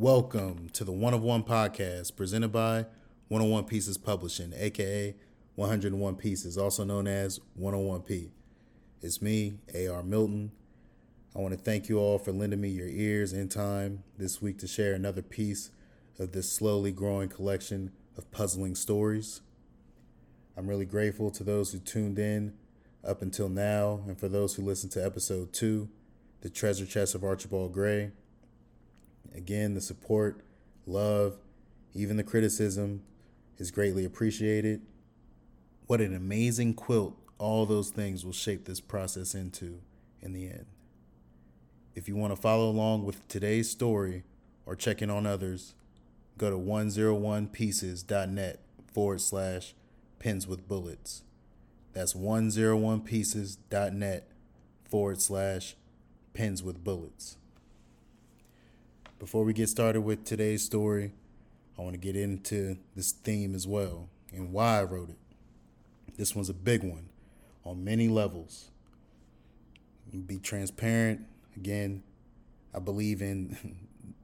Welcome to the One of One podcast presented by 101 Pieces Publishing, aka 101 Pieces, also known as 101P. It's me, AR Milton. I want to thank you all for lending me your ears and time this week to share another piece of this slowly growing collection of puzzling stories. I'm really grateful to those who tuned in up until now, and for those who listened to episode two, The Treasure Chest of Archibald Gray. Again, the support, love, even the criticism is greatly appreciated. What an amazing quilt all those things will shape this process into in the end. If you want to follow along with today's story or check in on others, go to 101pieces.net forward slash pins with bullets. That's 101pieces.net forward slash pins with bullets. Before we get started with today's story, I want to get into this theme as well and why I wrote it. This one's a big one on many levels. Be transparent. Again, I believe in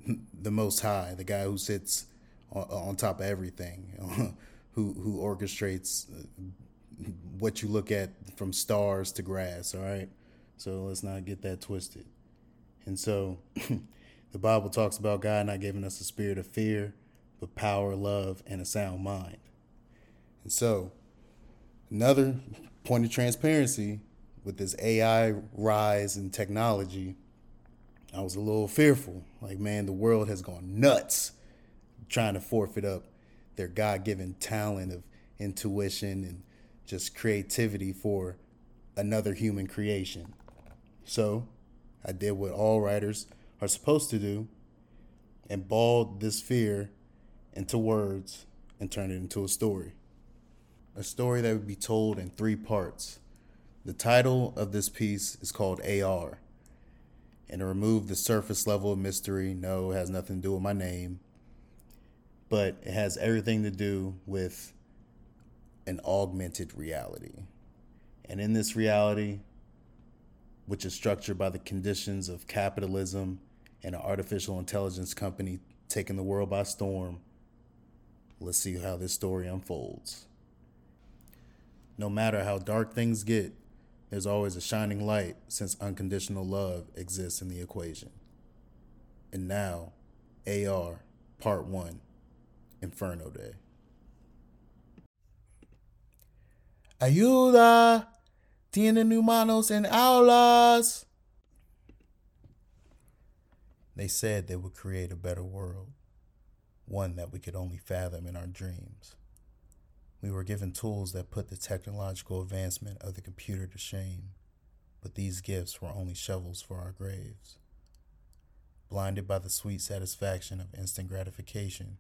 the Most High, the guy who sits on, top of everything, who who orchestrates uh, what you look at from stars to grass. All right, so let's not get that twisted. And so The Bible talks about God not giving us a spirit of fear, but power, love, and a sound mind. And so, another point of transparency with this AI rise in technology, I was a little fearful. Like, man, the world has gone nuts trying to forfeit up their God given talent of intuition and just creativity for another human creation. So, I did what all writers are supposed to do and balled this fear into words and turn it into a story. A story that would be told in three parts. The title of this piece is called AR. And to remove the surface level of mystery, no, it has nothing to do with my name, but it has everything to do with an augmented reality. And in this reality, which is structured by the conditions of capitalism and an artificial intelligence company taking the world by storm. Let's see how this story unfolds. No matter how dark things get, there's always a shining light since unconditional love exists in the equation. And now, AR, Part 1 Inferno Day. Ayuda! Tienen humanos en aulas! They said they would create a better world, one that we could only fathom in our dreams. We were given tools that put the technological advancement of the computer to shame, but these gifts were only shovels for our graves. Blinded by the sweet satisfaction of instant gratification,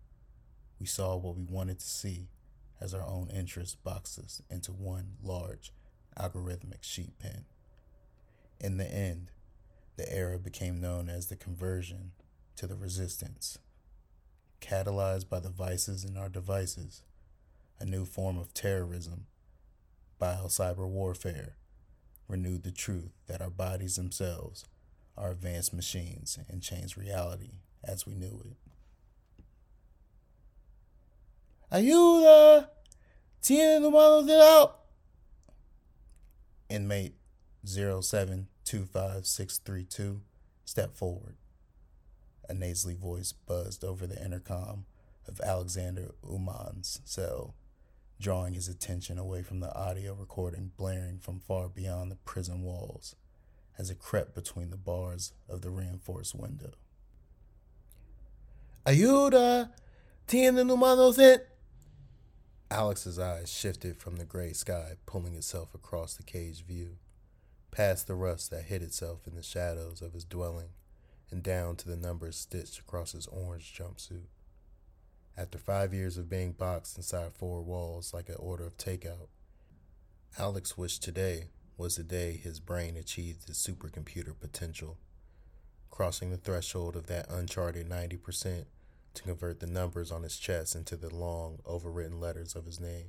we saw what we wanted to see as our own interests boxed us into one large algorithmic sheet pen. In the end, the era became known as the conversion to the resistance. Catalyzed by the vices in our devices, a new form of terrorism, bio-cyber warfare, renewed the truth that our bodies themselves are advanced machines and changed reality as we knew it. Ayuda! Tiene humanos de out! Inmate 07 25632, step forward. A nasally voice buzzed over the intercom of Alexander Uman's cell, drawing his attention away from the audio recording blaring from far beyond the prison walls as it crept between the bars of the reinforced window. Ayuda! Tiene humanos en... Alex's eyes shifted from the gray sky, pulling itself across the cage view past the rust that hid itself in the shadows of his dwelling, and down to the numbers stitched across his orange jumpsuit. After five years of being boxed inside four walls like an order of takeout, Alex wished today was the day his brain achieved its supercomputer potential, crossing the threshold of that uncharted 90% to convert the numbers on his chest into the long, overwritten letters of his name.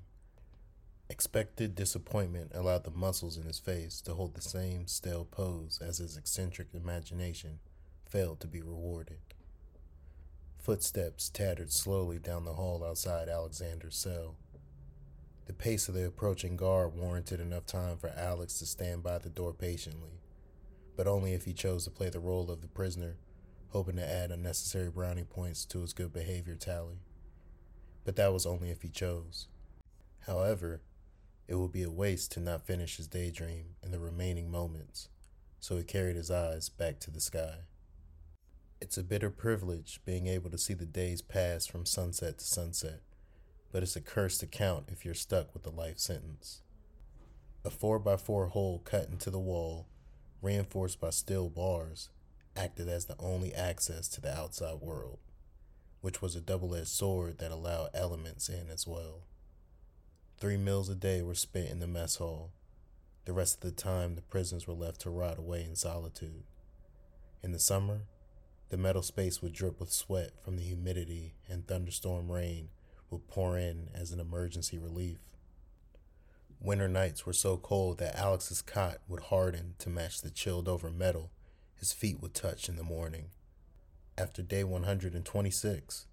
Expected disappointment allowed the muscles in his face to hold the same stale pose as his eccentric imagination failed to be rewarded. Footsteps tattered slowly down the hall outside Alexander's cell. The pace of the approaching guard warranted enough time for Alex to stand by the door patiently, but only if he chose to play the role of the prisoner, hoping to add unnecessary brownie points to his good behavior tally. But that was only if he chose. However, it would be a waste to not finish his daydream in the remaining moments, so he carried his eyes back to the sky. It's a bitter privilege being able to see the days pass from sunset to sunset, but it's a curse to count if you're stuck with a life sentence. A 4 by 4 hole cut into the wall, reinforced by steel bars, acted as the only access to the outside world, which was a double edged sword that allowed elements in as well. Three meals a day were spent in the mess hall. The rest of the time, the prisoners were left to rot away in solitude. In the summer, the metal space would drip with sweat from the humidity, and thunderstorm rain would pour in as an emergency relief. Winter nights were so cold that Alex's cot would harden to match the chilled over metal his feet would touch in the morning. After day 126,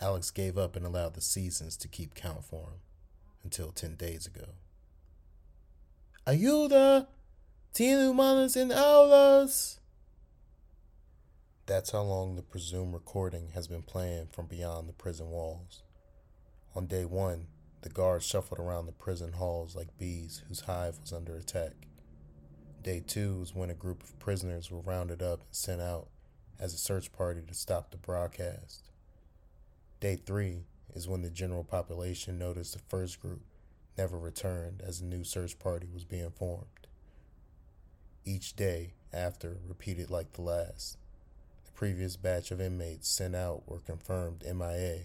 Alex gave up and allowed the seasons to keep count for him until 10 days ago. Ayuda! Tiene humanos en aulas! That's how long the presumed recording has been playing from beyond the prison walls. On day one, the guards shuffled around the prison halls like bees whose hive was under attack. Day two was when a group of prisoners were rounded up and sent out as a search party to stop the broadcast. Day three is when the general population noticed the first group never returned as a new search party was being formed. Each day after repeated like the last The previous batch of inmates sent out were confirmed MIA,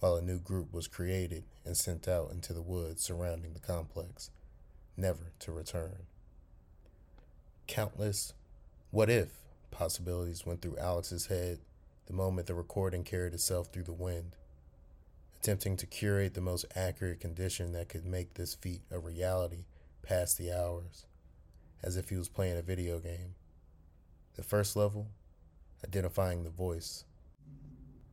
while a new group was created and sent out into the woods surrounding the complex, never to return. Countless what if possibilities went through Alex's head the moment the recording carried itself through the wind, attempting to curate the most accurate condition that could make this feat a reality past the hours, as if he was playing a video game. The first level identifying the voice.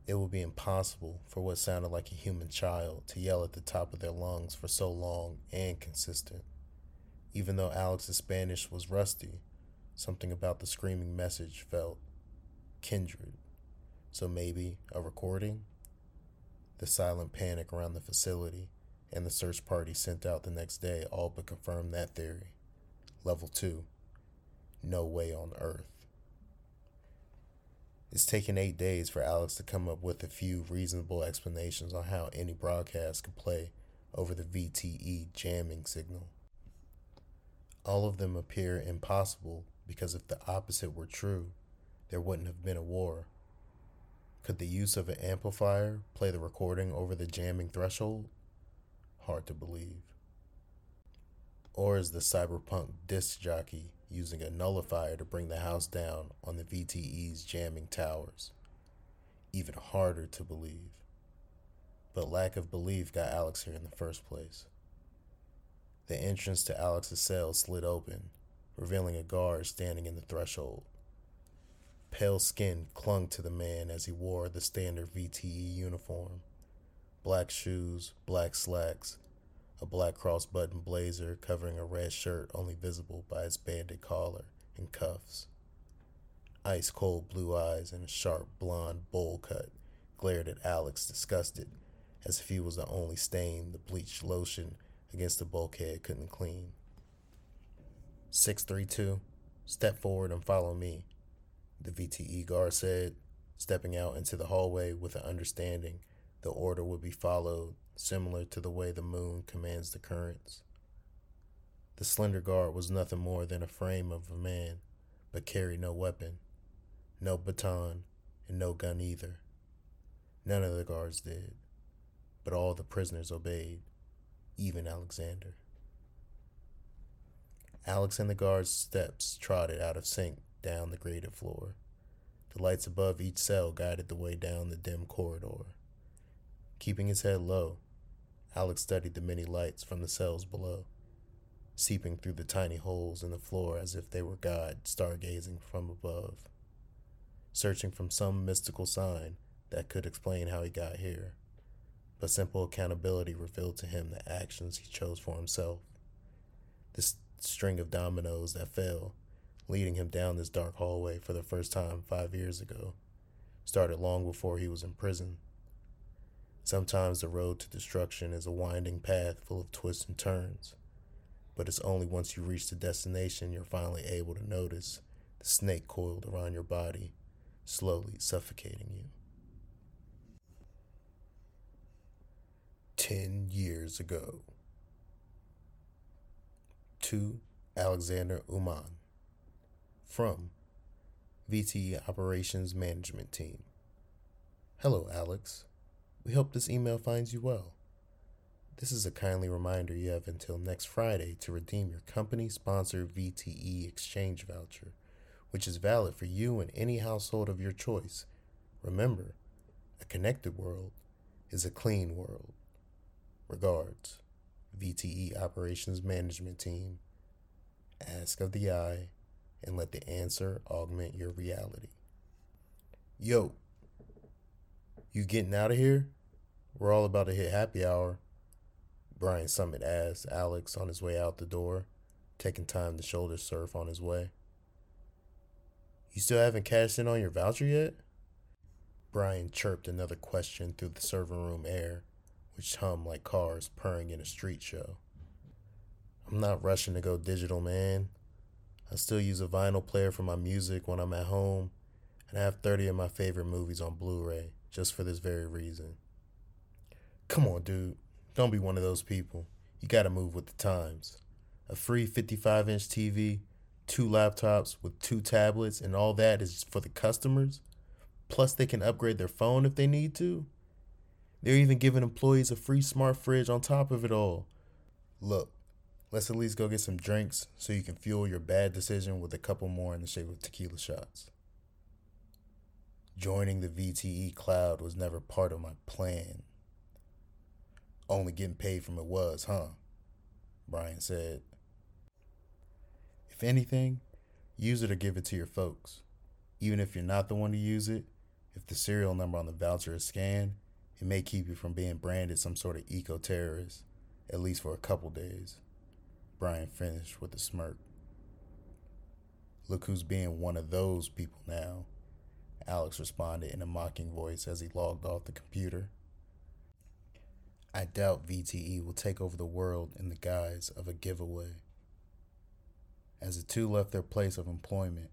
It would be impossible for what sounded like a human child to yell at the top of their lungs for so long and consistent. Even though Alex's Spanish was rusty, something about the screaming message felt kindred. So maybe a recording? The silent panic around the facility and the search party sent out the next day all but confirmed that theory. Level 2. No way on Earth. It's taken eight days for Alex to come up with a few reasonable explanations on how any broadcast could play over the VTE jamming signal. All of them appear impossible because if the opposite were true, there wouldn't have been a war. Could the use of an amplifier play the recording over the jamming threshold? Hard to believe. Or is the cyberpunk disc jockey using a nullifier to bring the house down on the VTE's jamming towers. Even harder to believe. But lack of belief got Alex here in the first place. The entrance to Alex's cell slid open, revealing a guard standing in the threshold. Pale skin clung to the man as he wore the standard VTE uniform black shoes, black slacks, a black cross button blazer covering a red shirt only visible by its banded collar and cuffs. Ice cold blue eyes and a sharp blonde bowl cut glared at Alex, disgusted, as if he was the only stain the bleached lotion against the bulkhead couldn't clean. 632, step forward and follow me, the VTE guard said, stepping out into the hallway with an understanding the order would be followed similar to the way the moon commands the currents. The slender guard was nothing more than a frame of a man, but carried no weapon, no baton, and no gun either. None of the guards did, but all the prisoners obeyed, even Alexander. Alex and the guard's steps trotted out of sync down the grated floor. The lights above each cell guided the way down the dim corridor. Keeping his head low, Alex studied the many lights from the cells below, seeping through the tiny holes in the floor as if they were God stargazing from above. Searching for some mystical sign that could explain how he got here, but simple accountability revealed to him the actions he chose for himself. This string of dominoes that fell, leading him down this dark hallway for the first time five years ago, started long before he was in prison. Sometimes the road to destruction is a winding path full of twists and turns, but it's only once you reach the destination you're finally able to notice the snake coiled around your body, slowly suffocating you. Ten years ago. To Alexander Uman. From VTE Operations Management Team. Hello, Alex. We hope this email finds you well. This is a kindly reminder you have until next Friday to redeem your company sponsored VTE exchange voucher, which is valid for you and any household of your choice. Remember, a connected world is a clean world. Regards, VTE Operations Management Team. Ask of the eye and let the answer augment your reality. Yo, you getting out of here? We're all about to hit happy hour. Brian Summit asked Alex on his way out the door, taking time to shoulder surf on his way. You still haven't cashed in on your voucher yet? Brian chirped another question through the server room air, which hum like cars purring in a street show. I'm not rushing to go digital, man. I still use a vinyl player for my music when I'm at home, and I have 30 of my favorite movies on Blu ray just for this very reason. Come on, dude. Don't be one of those people. You gotta move with the times. A free 55 inch TV, two laptops with two tablets, and all that is for the customers. Plus, they can upgrade their phone if they need to. They're even giving employees a free smart fridge on top of it all. Look, let's at least go get some drinks so you can fuel your bad decision with a couple more in the shape of tequila shots. Joining the VTE cloud was never part of my plan. Only getting paid from it was, huh? Brian said. If anything, use it or give it to your folks. Even if you're not the one to use it, if the serial number on the voucher is scanned, it may keep you from being branded some sort of eco terrorist, at least for a couple days. Brian finished with a smirk. Look who's being one of those people now, Alex responded in a mocking voice as he logged off the computer. I doubt VTE will take over the world in the guise of a giveaway. As the two left their place of employment,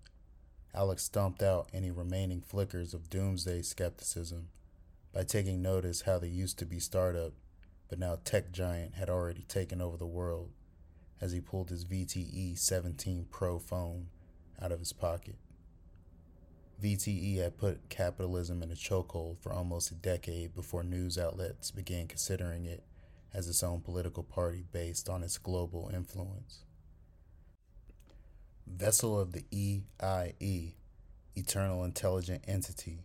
Alex stomped out any remaining flickers of doomsday skepticism by taking notice how the used to be startup, but now tech giant had already taken over the world as he pulled his VTE 17 Pro phone out of his pocket. VTE had put capitalism in a chokehold for almost a decade before news outlets began considering it as its own political party based on its global influence. Vessel of the EIE, Eternal Intelligent Entity,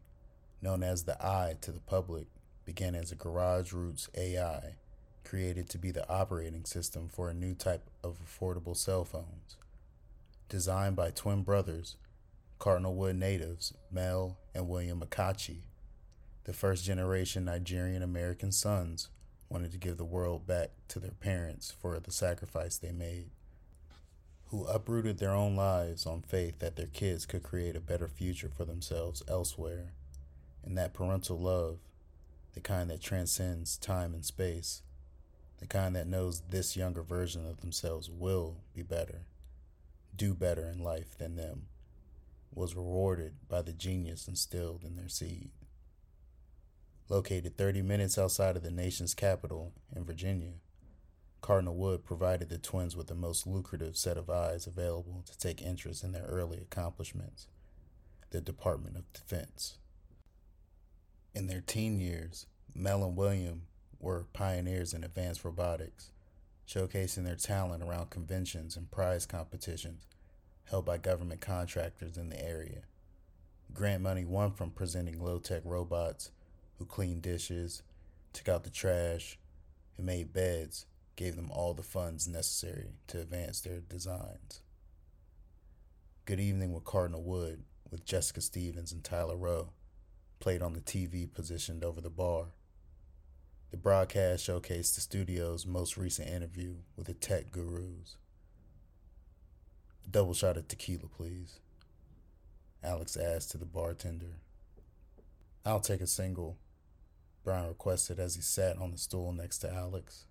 known as the Eye to the public, began as a Garage Roots AI, created to be the operating system for a new type of affordable cell phones. Designed by twin brothers Cardinalwood natives, Mel and William Akachi, the first generation Nigerian American sons, wanted to give the world back to their parents for the sacrifice they made, who uprooted their own lives on faith that their kids could create a better future for themselves elsewhere, and that parental love, the kind that transcends time and space, the kind that knows this younger version of themselves will be better, do better in life than them was rewarded by the genius instilled in their seed. Located 30 minutes outside of the nation's capital in Virginia, Cardinal Wood provided the twins with the most lucrative set of eyes available to take interest in their early accomplishments the Department of Defense. In their teen years, Mel and William were pioneers in advanced robotics, showcasing their talent around conventions and prize competitions held by government contractors in the area. Grant money won from presenting low tech robots who cleaned dishes, took out the trash, and made beds gave them all the funds necessary to advance their designs. Good Evening with Cardinal Wood with Jessica Stevens and Tyler Rowe played on the TV positioned over the bar. The broadcast showcased the studio's most recent interview with the tech gurus. Double shot of tequila, please. Alex asked to the bartender. I'll take a single, Brian requested as he sat on the stool next to Alex.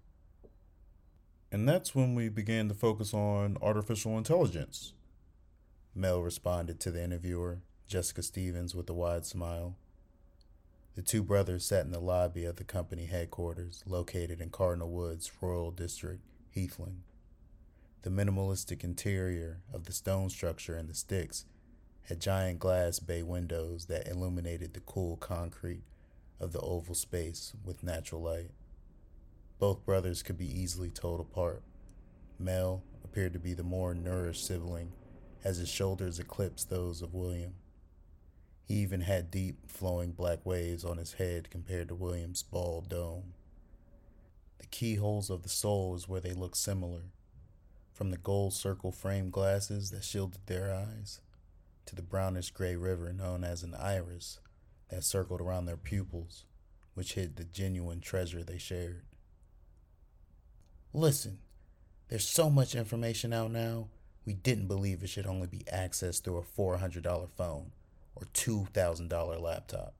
And that's when we began to focus on artificial intelligence. Mel responded to the interviewer, Jessica Stevens, with a wide smile. The two brothers sat in the lobby of the company headquarters, located in Cardinal Woods, Royal District, Heathland. The minimalistic interior of the stone structure and the sticks had giant glass bay windows that illuminated the cool concrete of the oval space with natural light. Both brothers could be easily told apart. Mel appeared to be the more nourished sibling, as his shoulders eclipsed those of William. He even had deep, flowing black waves on his head compared to William's bald dome. The keyholes of the soul is where they look similar, from the gold circle framed glasses that shielded their eyes, to the brownish gray river known as an iris that circled around their pupils, which hid the genuine treasure they shared. Listen, there's so much information out now, we didn't believe it should only be accessed through a $400 phone or $2,000 laptop.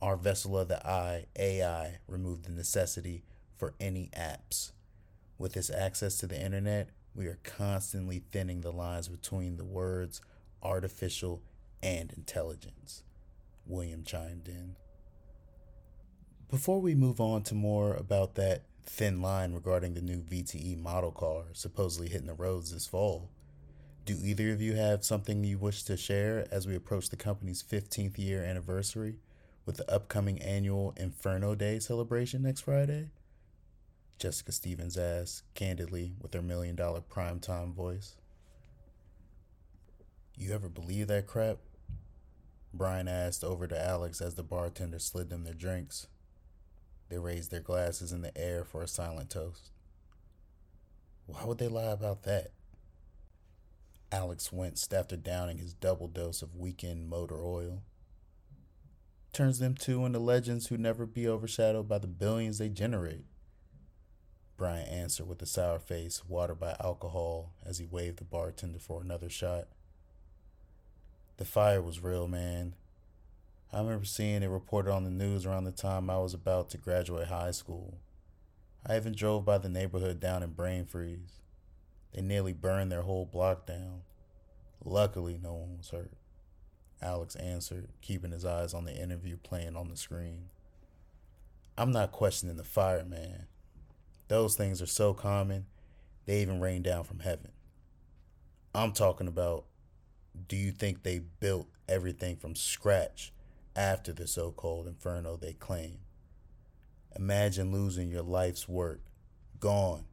Our vessel of the eye, AI, removed the necessity for any apps. With this access to the internet, we are constantly thinning the lines between the words artificial and intelligence. William chimed in. Before we move on to more about that thin line regarding the new VTE model car supposedly hitting the roads this fall, do either of you have something you wish to share as we approach the company's 15th year anniversary with the upcoming annual Inferno Day celebration next Friday? Jessica Stevens asked, candidly, with her million dollar primetime voice. You ever believe that crap? Brian asked over to Alex as the bartender slid them their drinks. They raised their glasses in the air for a silent toast. Why would they lie about that? Alex winced after downing his double dose of weekend motor oil. Turns them two into legends who never be overshadowed by the billions they generate. Brian answered with a sour face, watered by alcohol, as he waved the bartender for another shot. The fire was real, man. I remember seeing it reported on the news around the time I was about to graduate high school. I even drove by the neighborhood down in Brainfreeze. They nearly burned their whole block down. Luckily, no one was hurt. Alex answered, keeping his eyes on the interview playing on the screen. I'm not questioning the fire, man. Those things are so common, they even rain down from heaven. I'm talking about do you think they built everything from scratch after the so called inferno they claim? Imagine losing your life's work, gone,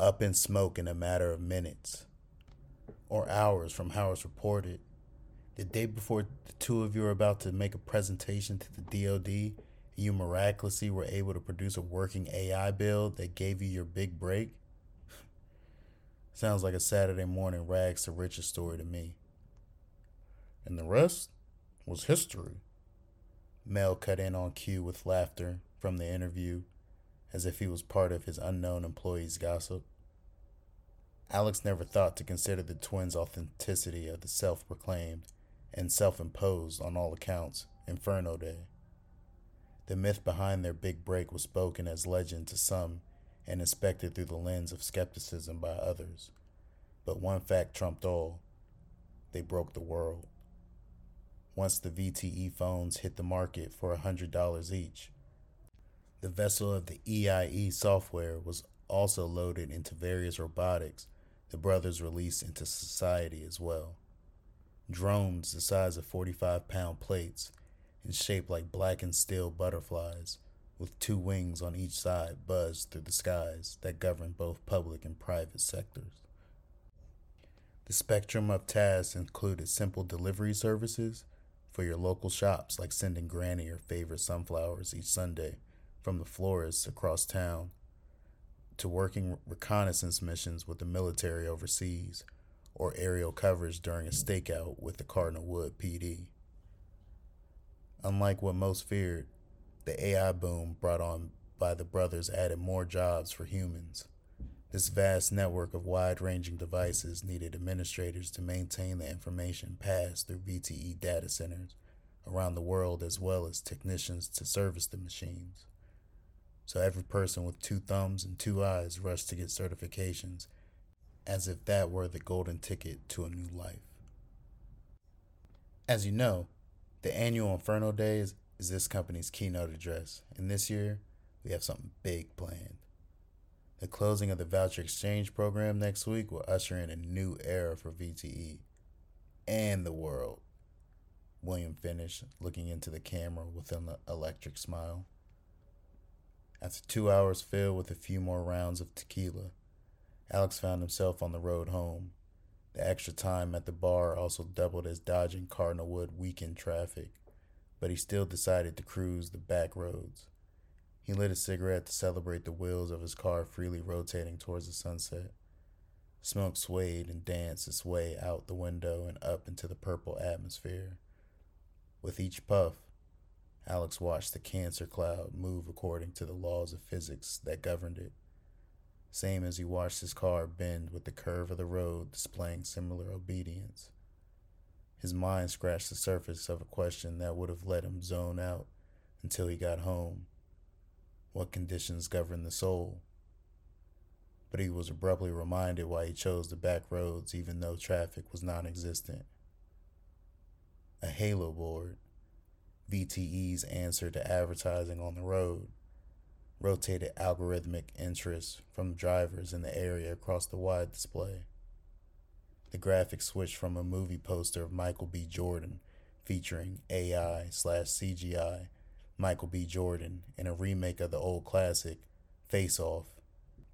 up in smoke in a matter of minutes or hours from how it's reported. The day before the two of you are about to make a presentation to the DoD, you miraculously were able to produce a working AI build that gave you your big break? Sounds like a Saturday morning rags to riches story to me. And the rest was history. Mel cut in on cue with laughter from the interview as if he was part of his unknown employee's gossip. Alex never thought to consider the twins' authenticity of the self proclaimed and self imposed, on all accounts, Inferno Day. The myth behind their big break was spoken as legend to some and inspected through the lens of skepticism by others. But one fact trumped all they broke the world. Once the VTE phones hit the market for $100 each, the vessel of the EIE software was also loaded into various robotics the brothers released into society as well. Drones the size of 45 pound plates and shaped like blackened steel butterflies, with two wings on each side buzzed through the skies that govern both public and private sectors. The spectrum of tasks included simple delivery services for your local shops, like sending Granny her favorite sunflowers each Sunday from the florists across town to working reconnaissance missions with the military overseas or aerial coverage during a stakeout with the Cardinal Wood PD. Unlike what most feared, the AI boom brought on by the brothers added more jobs for humans. This vast network of wide ranging devices needed administrators to maintain the information passed through VTE data centers around the world as well as technicians to service the machines. So every person with two thumbs and two eyes rushed to get certifications as if that were the golden ticket to a new life. As you know, the annual Inferno Days is this company's keynote address, and this year we have something big planned. The closing of the voucher exchange program next week will usher in a new era for VTE and the world. William finished, looking into the camera with an electric smile. After two hours filled with a few more rounds of tequila, Alex found himself on the road home. The extra time at the bar also doubled as dodging Cardinal Wood weekend traffic, but he still decided to cruise the back roads. He lit a cigarette to celebrate the wheels of his car freely rotating towards the sunset. Smoke swayed and danced its way out the window and up into the purple atmosphere. With each puff, Alex watched the cancer cloud move according to the laws of physics that governed it, same as he watched his car bend with the curve of the road displaying similar obedience. His mind scratched the surface of a question that would have let him zone out until he got home what conditions govern the soul. But he was abruptly reminded why he chose the back roads even though traffic was non existent. A halo board, VTE's answer to advertising on the road, rotated algorithmic interest from drivers in the area across the wide display. The graphic switched from a movie poster of Michael B. Jordan featuring AI slash CGI Michael B. Jordan in a remake of the old classic, Face Off,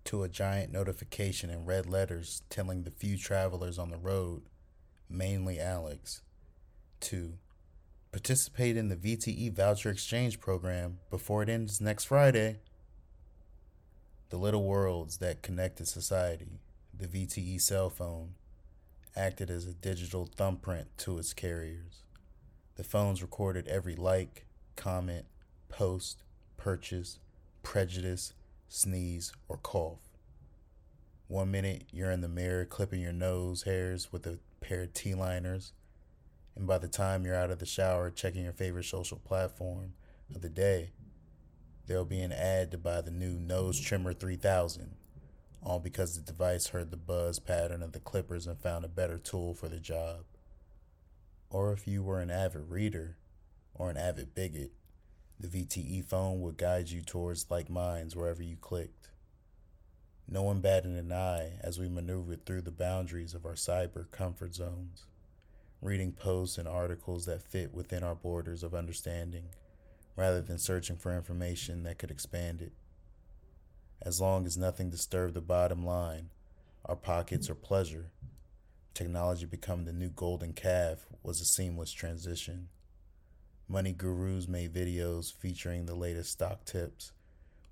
to a giant notification in red letters telling the few travelers on the road, mainly Alex, to participate in the VTE voucher exchange program before it ends next Friday. The little worlds that connected society, the VTE cell phone, acted as a digital thumbprint to its carriers. The phones recorded every like, comment, post, purchase, prejudice, sneeze, or cough. One minute you're in the mirror clipping your nose hairs with a pair of T liners, and by the time you're out of the shower checking your favorite social platform of the day, there'll be an ad to buy the new Nose Trimmer 3000, all because the device heard the buzz pattern of the clippers and found a better tool for the job. Or if you were an avid reader or an avid bigot, the VTE phone would guide you towards like minds wherever you clicked. No one batted an eye as we maneuvered through the boundaries of our cyber comfort zones, reading posts and articles that fit within our borders of understanding, rather than searching for information that could expand it. As long as nothing disturbed the bottom line, our pockets or pleasure, technology becoming the new golden calf was a seamless transition. Money gurus made videos featuring the latest stock tips,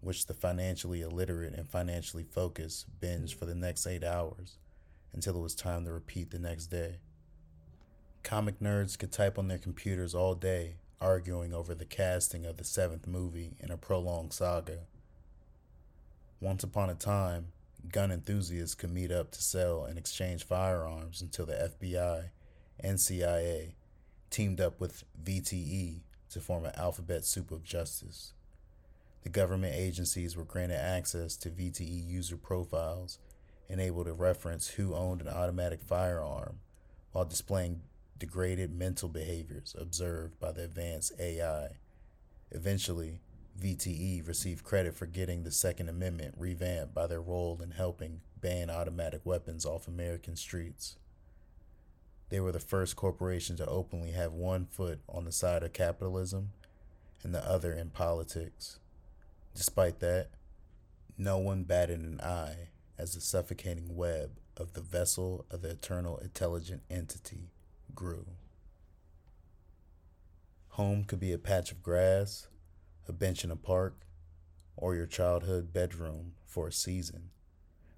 which the financially illiterate and financially focused binged for the next eight hours until it was time to repeat the next day. Comic nerds could type on their computers all day, arguing over the casting of the seventh movie in a prolonged saga. Once upon a time, gun enthusiasts could meet up to sell and exchange firearms until the FBI and CIA teamed up with VTE to form an alphabet soup of justice. The government agencies were granted access to VTE user profiles and able to reference who owned an automatic firearm while displaying degraded mental behaviors observed by the advanced AI. Eventually, VTE received credit for getting the Second Amendment revamped by their role in helping ban automatic weapons off American streets. They were the first corporation to openly have one foot on the side of capitalism and the other in politics. Despite that, no one batted an eye as the suffocating web of the vessel of the eternal intelligent entity grew. Home could be a patch of grass, a bench in a park, or your childhood bedroom for a season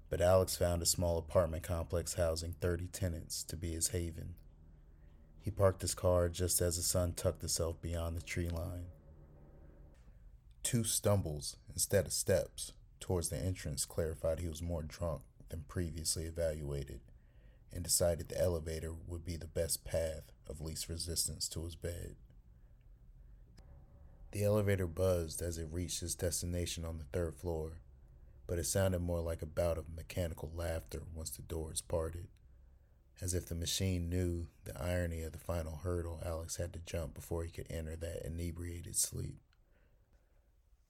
but Alex found a small apartment complex housing 30 tenants to be his haven. He parked his car just as the sun tucked itself beyond the tree line. Two stumbles instead of steps towards the entrance clarified he was more drunk than previously evaluated and decided the elevator would be the best path of least resistance to his bed. The elevator buzzed as it reached its destination on the third floor, but it sounded more like a bout of mechanical laughter once the doors parted, as if the machine knew the irony of the final hurdle Alex had to jump before he could enter that inebriated sleep.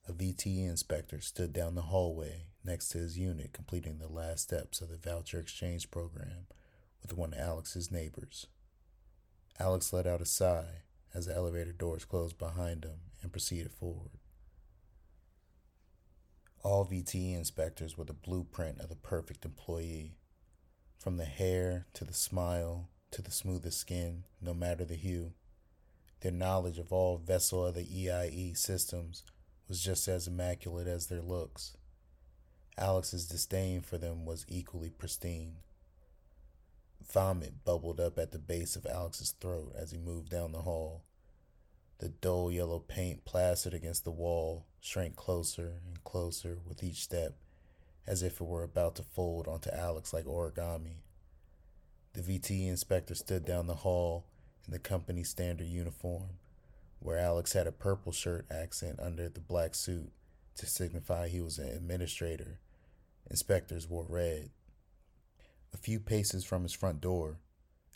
A VTE inspector stood down the hallway next to his unit, completing the last steps of the voucher exchange program with one of Alex's neighbors. Alex let out a sigh as the elevator doors closed behind him and proceeded forward. All VTE inspectors were the blueprint of the perfect employee. From the hair to the smile to the smoothest skin, no matter the hue. Their knowledge of all vessel of the EIE systems was just as immaculate as their looks. Alex's disdain for them was equally pristine. Vomit bubbled up at the base of Alex's throat as he moved down the hall. The dull yellow paint plastered against the wall shrank closer and closer with each step, as if it were about to fold onto Alex like origami. The VT inspector stood down the hall in the company standard uniform, where Alex had a purple shirt accent under the black suit to signify he was an administrator. Inspectors wore red. A few paces from his front door,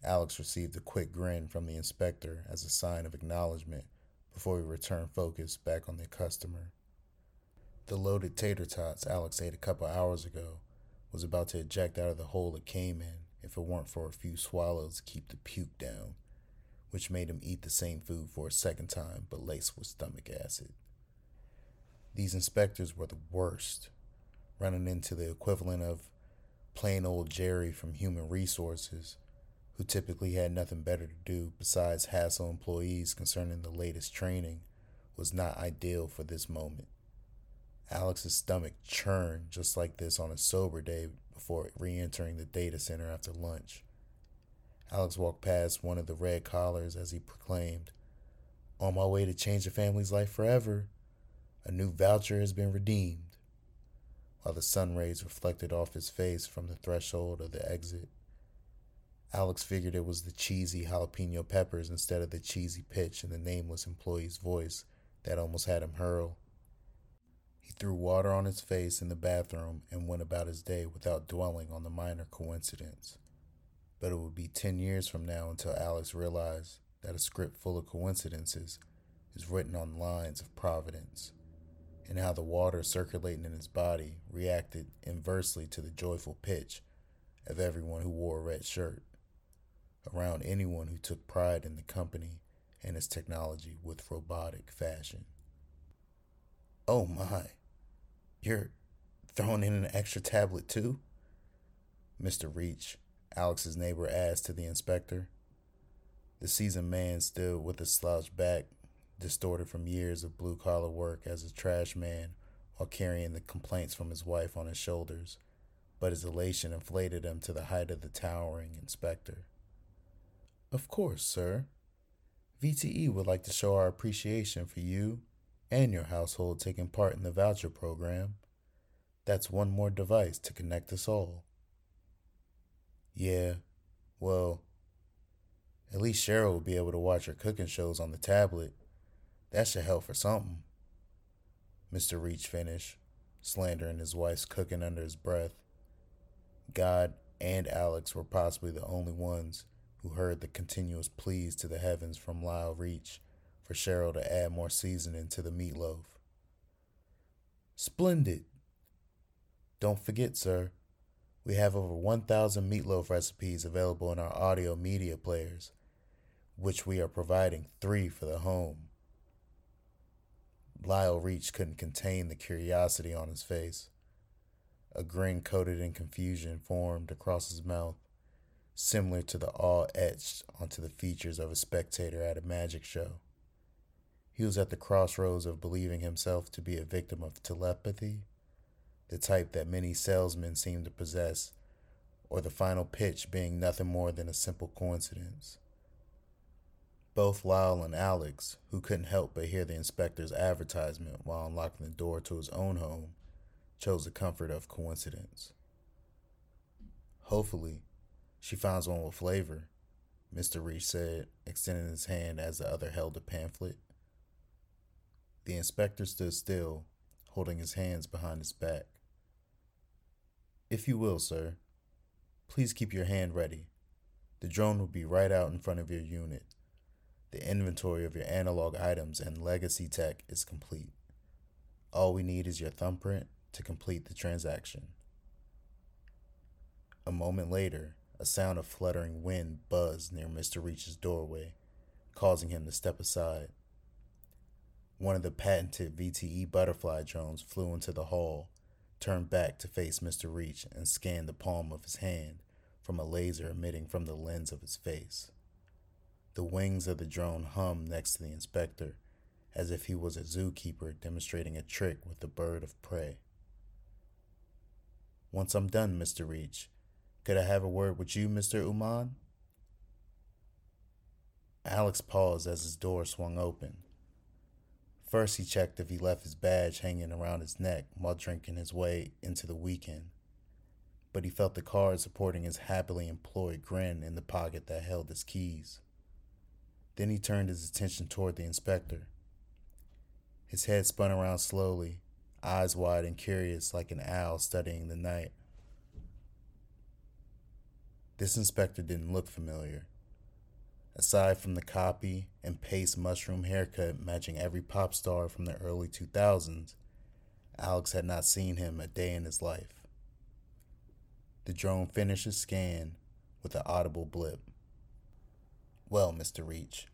Alex received a quick grin from the inspector as a sign of acknowledgement before he returned focus back on the customer. The loaded tater tots Alex ate a couple hours ago was about to eject out of the hole it came in if it weren't for a few swallows to keep the puke down, which made him eat the same food for a second time but laced with stomach acid. These inspectors were the worst, running into the equivalent of plain old Jerry from Human Resources who typically had nothing better to do besides hassle employees concerning the latest training, was not ideal for this moment. Alex's stomach churned just like this on a sober day before re entering the data center after lunch. Alex walked past one of the red collars as he proclaimed, On my way to change a family's life forever. A new voucher has been redeemed. While the sun rays reflected off his face from the threshold of the exit, Alex figured it was the cheesy jalapeno peppers instead of the cheesy pitch in the nameless employee's voice that almost had him hurl. He threw water on his face in the bathroom and went about his day without dwelling on the minor coincidence. But it would be ten years from now until Alex realized that a script full of coincidences is written on lines of providence, and how the water circulating in his body reacted inversely to the joyful pitch of everyone who wore a red shirt around anyone who took pride in the company and its technology with robotic fashion. Oh my, you're throwing in an extra tablet too? Mr. Reach, Alex's neighbor, asked to the inspector. The seasoned man stood with a slouched back, distorted from years of blue collar work as a trash man while carrying the complaints from his wife on his shoulders, but his elation inflated him to the height of the towering inspector. Of course, sir. VTE would like to show our appreciation for you and your household taking part in the voucher program. That's one more device to connect us all. Yeah, well, at least Cheryl will be able to watch her cooking shows on the tablet. That should help for something. Mr. Reach finished, slandering his wife's cooking under his breath. God and Alex were possibly the only ones who heard the continuous pleas to the heavens from Lyle Reach for Cheryl to add more seasoning to the meatloaf. Splendid! Don't forget, sir, we have over 1,000 meatloaf recipes available in our audio media players, which we are providing three for the home. Lyle Reach couldn't contain the curiosity on his face. A grin coated in confusion formed across his mouth similar to the awe etched onto the features of a spectator at a magic show. He was at the crossroads of believing himself to be a victim of telepathy, the type that many salesmen seem to possess, or the final pitch being nothing more than a simple coincidence. Both Lyle and Alex, who couldn't help but hear the inspector's advertisement while unlocking the door to his own home, chose the comfort of coincidence. Hopefully, she finds one with flavor, Mr. Reach said, extending his hand as the other held a pamphlet. The inspector stood still, holding his hands behind his back. If you will, sir, please keep your hand ready. The drone will be right out in front of your unit. The inventory of your analog items and legacy tech is complete. All we need is your thumbprint to complete the transaction. A moment later, a sound of fluttering wind buzzed near Mr. Reach's doorway, causing him to step aside. One of the patented VTE butterfly drones flew into the hall, turned back to face Mr. Reach, and scanned the palm of his hand from a laser emitting from the lens of his face. The wings of the drone hummed next to the inspector, as if he was a zookeeper demonstrating a trick with a bird of prey. Once I'm done, Mr. Reach, could I have a word with you, Mr. Uman? Alex paused as his door swung open. First, he checked if he left his badge hanging around his neck while drinking his way into the weekend. But he felt the card supporting his happily employed grin in the pocket that held his keys. Then he turned his attention toward the inspector. His head spun around slowly, eyes wide and curious like an owl studying the night. This inspector didn't look familiar. Aside from the copy and paste mushroom haircut matching every pop star from the early 2000s, Alex had not seen him a day in his life. The drone finished his scan with an audible blip. Well, Mr. Reach,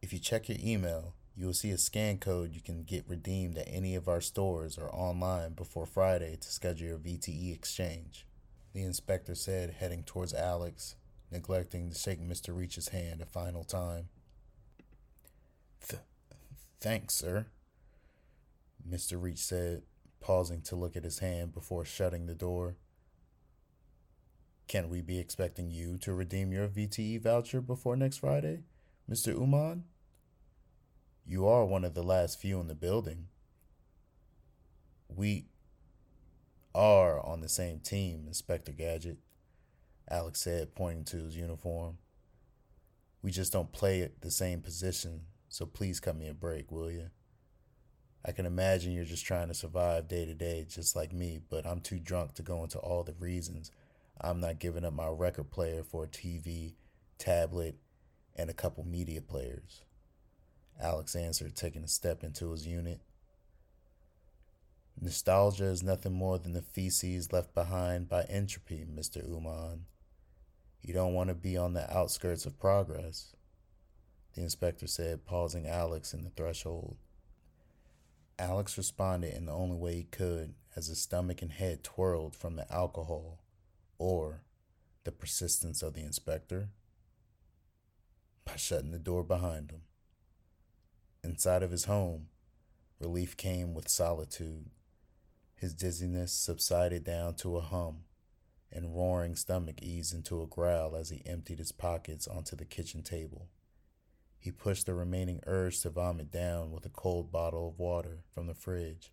if you check your email, you will see a scan code you can get redeemed at any of our stores or online before Friday to schedule your VTE exchange the inspector said, heading towards Alex, neglecting to shake Mr. Reach's hand a final time. Th- thanks, sir, Mr. Reach said, pausing to look at his hand before shutting the door. Can we be expecting you to redeem your VTE voucher before next Friday, Mr. Uman? You are one of the last few in the building. We are on the same team, Inspector Gadget, Alex said, pointing to his uniform. We just don't play at the same position, so please cut me a break, will you? I can imagine you're just trying to survive day to day, just like me, but I'm too drunk to go into all the reasons I'm not giving up my record player for a TV, tablet, and a couple media players. Alex answered, taking a step into his unit. Nostalgia is nothing more than the feces left behind by entropy, Mr. Uman. You don't want to be on the outskirts of progress, the inspector said, pausing Alex in the threshold. Alex responded in the only way he could as his stomach and head twirled from the alcohol or the persistence of the inspector by shutting the door behind him. Inside of his home, relief came with solitude his dizziness subsided down to a hum, and roaring stomach eased into a growl as he emptied his pockets onto the kitchen table. He pushed the remaining urge to vomit down with a cold bottle of water from the fridge,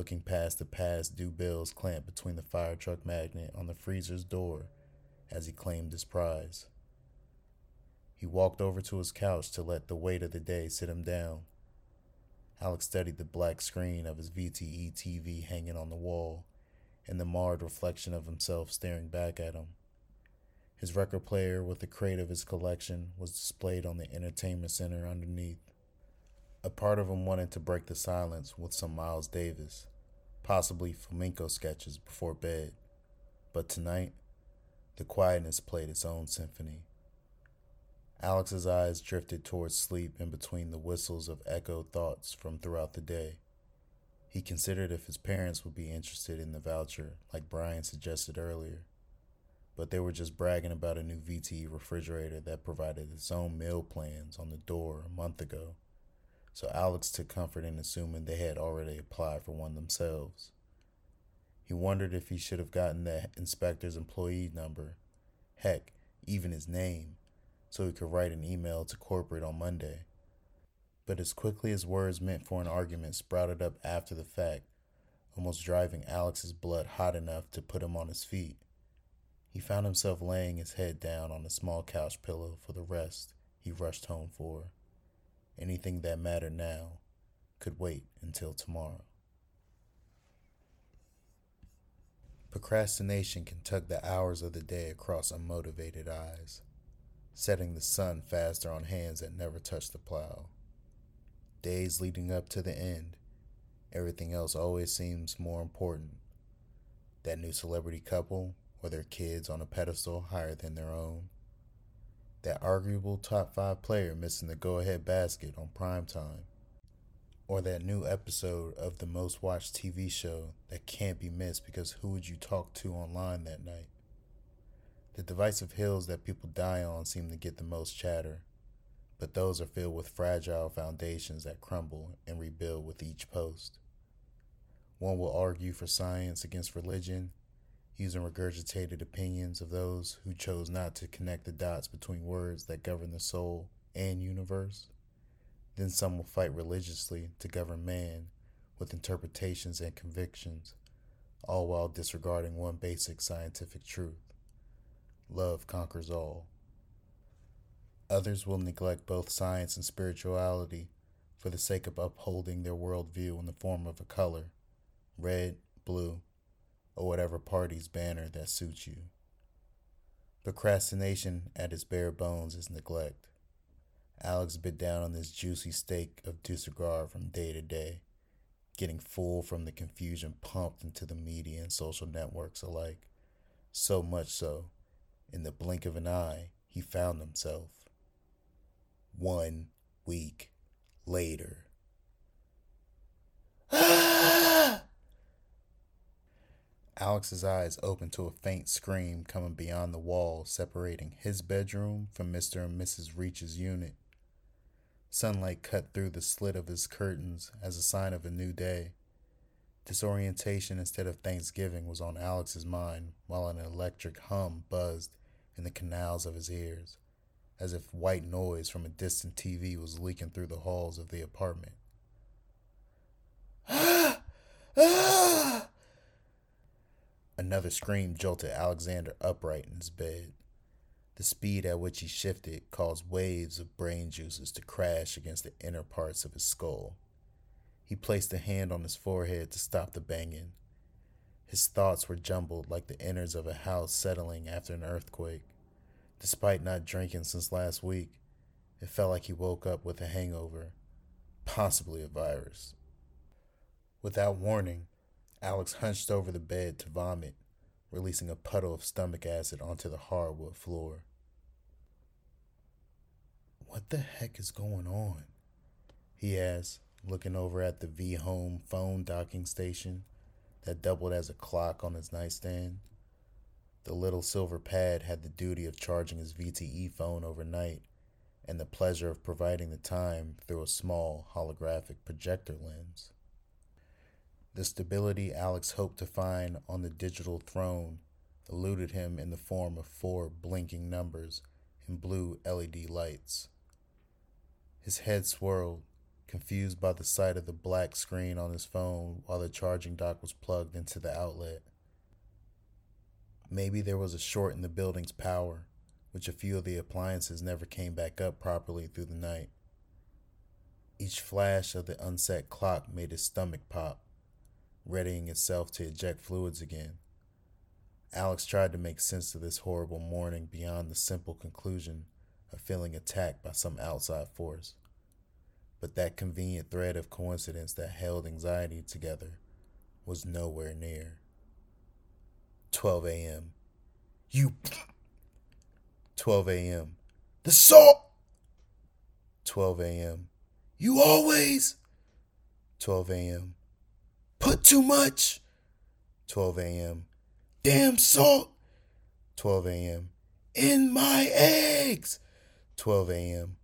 looking past the past due bills clamped between the fire truck magnet on the freezer's door as he claimed his prize. He walked over to his couch to let the weight of the day sit him down Alex studied the black screen of his VTE TV hanging on the wall and the marred reflection of himself staring back at him. His record player with the crate of his collection was displayed on the entertainment center underneath. A part of him wanted to break the silence with some Miles Davis, possibly flamenco sketches before bed, but tonight, the quietness played its own symphony. Alex's eyes drifted towards sleep in between the whistles of echoed thoughts from throughout the day. He considered if his parents would be interested in the voucher, like Brian suggested earlier. But they were just bragging about a new VTE refrigerator that provided its own meal plans on the door a month ago. So Alex took comfort in assuming they had already applied for one themselves. He wondered if he should have gotten the inspector's employee number, heck, even his name, so he could write an email to corporate on Monday. But as quickly as words meant for an argument sprouted up after the fact, almost driving Alex's blood hot enough to put him on his feet, he found himself laying his head down on a small couch pillow for the rest he rushed home for. Anything that mattered now could wait until tomorrow. Procrastination can tug the hours of the day across unmotivated eyes, setting the sun faster on hands that never touch the plow. Days leading up to the end, everything else always seems more important. That new celebrity couple or their kids on a pedestal higher than their own. That arguable top five player missing the go ahead basket on prime time or that new episode of the most watched TV show that can't be missed because who would you talk to online that night? The divisive hills that people die on seem to get the most chatter, but those are filled with fragile foundations that crumble and rebuild with each post. One will argue for science against religion, using regurgitated opinions of those who chose not to connect the dots between words that govern the soul and universe. Then some will fight religiously to govern man with interpretations and convictions, all while disregarding one basic scientific truth love conquers all. Others will neglect both science and spirituality for the sake of upholding their worldview in the form of a color red, blue, or whatever party's banner that suits you. Procrastination at its bare bones is neglect. Alex bit down on this juicy steak of disregard from day to day, getting full from the confusion pumped into the media and social networks alike. So much so, in the blink of an eye, he found himself. One week later. Ah! Alex's eyes opened to a faint scream coming beyond the wall separating his bedroom from Mr. and Mrs. Reach's unit. Sunlight cut through the slit of his curtains as a sign of a new day. Disorientation instead of Thanksgiving was on Alex's mind while an electric hum buzzed in the canals of his ears, as if white noise from a distant TV was leaking through the halls of the apartment. Ah! Ah! Another scream jolted Alexander upright in his bed. The speed at which he shifted caused waves of brain juices to crash against the inner parts of his skull. He placed a hand on his forehead to stop the banging. His thoughts were jumbled like the innards of a house settling after an earthquake. Despite not drinking since last week, it felt like he woke up with a hangover, possibly a virus. Without warning, Alex hunched over the bed to vomit, releasing a puddle of stomach acid onto the hardwood floor. What the heck is going on? He asked, looking over at the V Home phone docking station that doubled as a clock on his nightstand. The little silver pad had the duty of charging his VTE phone overnight and the pleasure of providing the time through a small holographic projector lens. The stability Alex hoped to find on the digital throne eluded him in the form of four blinking numbers in blue LED lights. His head swirled, confused by the sight of the black screen on his phone while the charging dock was plugged into the outlet. Maybe there was a short in the building's power, which a few of the appliances never came back up properly through the night. Each flash of the unset clock made his stomach pop, readying itself to eject fluids again. Alex tried to make sense of this horrible morning beyond the simple conclusion of feeling attacked by some outside force. But that convenient thread of coincidence that held anxiety together was nowhere near. 12 a.m. You. 12 a.m. The salt! 12 a.m. You always. 12 a.m. Put too much. 12 a.m. Damn salt. 12 a.m. In my eggs. 12 a.m.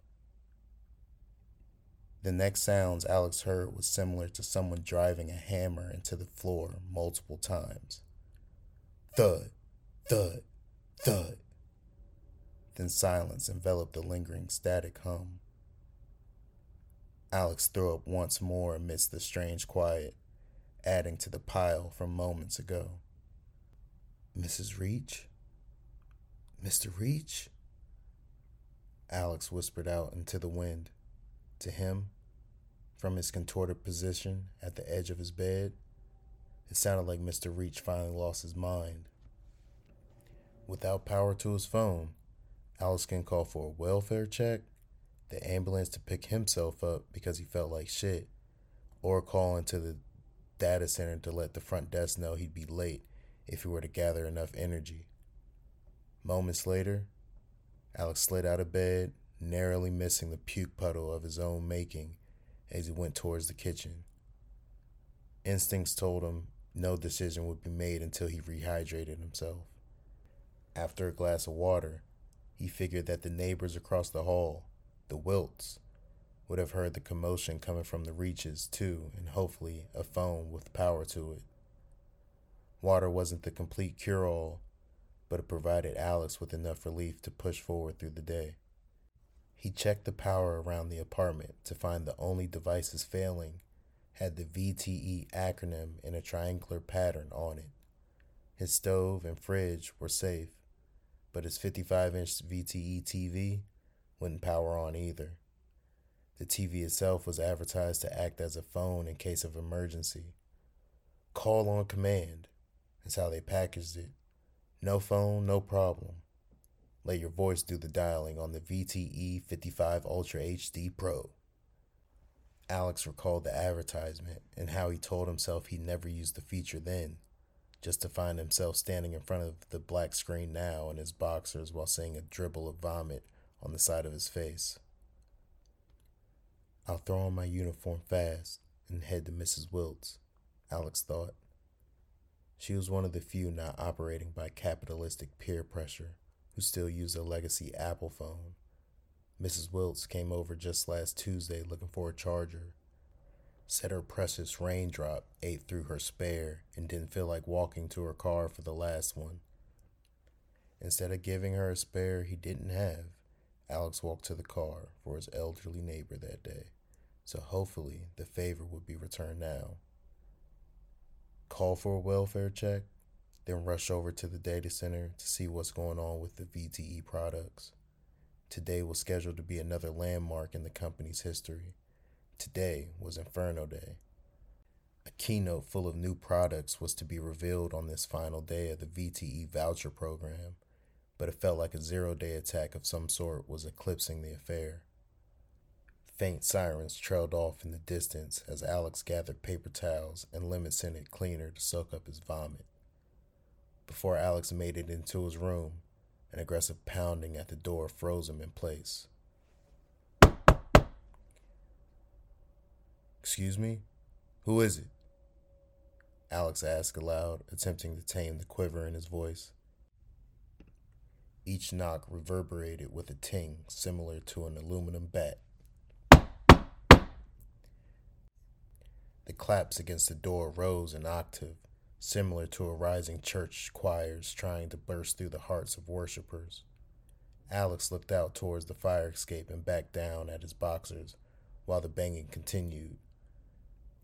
The next sounds Alex heard was similar to someone driving a hammer into the floor multiple times. Thud, thud, thud. Then silence enveloped the lingering static hum. Alex threw up once more amidst the strange quiet, adding to the pile from moments ago. Mrs. Reach? Mr. Reach? Alex whispered out into the wind. To him, from his contorted position at the edge of his bed, it sounded like Mr. Reach finally lost his mind. Without power to his phone, Alex can call for a welfare check, the ambulance to pick himself up because he felt like shit, or call into the data center to let the front desk know he'd be late if he were to gather enough energy. Moments later, Alex slid out of bed, narrowly missing the puke puddle of his own making as he went towards the kitchen. Instincts told him no decision would be made until he rehydrated himself. After a glass of water, he figured that the neighbors across the hall, the Wilts, would have heard the commotion coming from the reaches too, and hopefully a phone with power to it. Water wasn't the complete cure all, but it provided Alex with enough relief to push forward through the day. He checked the power around the apartment to find the only devices failing had the VTE acronym in a triangular pattern on it. His stove and fridge were safe, but his 55 inch VTE TV wouldn't power on either. The TV itself was advertised to act as a phone in case of emergency. Call on command is how they packaged it. No phone, no problem. Let your voice do the dialing on the VTE 55 Ultra HD Pro. Alex recalled the advertisement and how he told himself he'd never used the feature then, just to find himself standing in front of the black screen now in his boxers while seeing a dribble of vomit on the side of his face. I'll throw on my uniform fast and head to Mrs. Wilt's, Alex thought. She was one of the few not operating by capitalistic peer pressure who still used a legacy Apple phone. Mrs. Wilts came over just last Tuesday looking for a charger. Said her precious raindrop ate through her spare and didn't feel like walking to her car for the last one. Instead of giving her a spare he didn't have, Alex walked to the car for his elderly neighbor that day, so hopefully the favor would be returned now. Call for a welfare check? then rush over to the data center to see what's going on with the VTE products. Today was scheduled to be another landmark in the company's history. Today was Inferno Day. A keynote full of new products was to be revealed on this final day of the VTE voucher program, but it felt like a zero day attack of some sort was eclipsing the affair. Faint sirens trailed off in the distance as Alex gathered paper towels and lemon scented cleaner to soak up his vomit before Alex made it into his room. An aggressive pounding at the door froze him in place. Excuse me? Who is it? Alex asked aloud, attempting to tame the quiver in his voice. Each knock reverberated with a ting similar to an aluminum bat. The claps against the door rose an octave, similar to a rising church choirs trying to burst through the hearts of worshippers. Alex looked out towards the fire escape and back down at his boxers while the banging continued.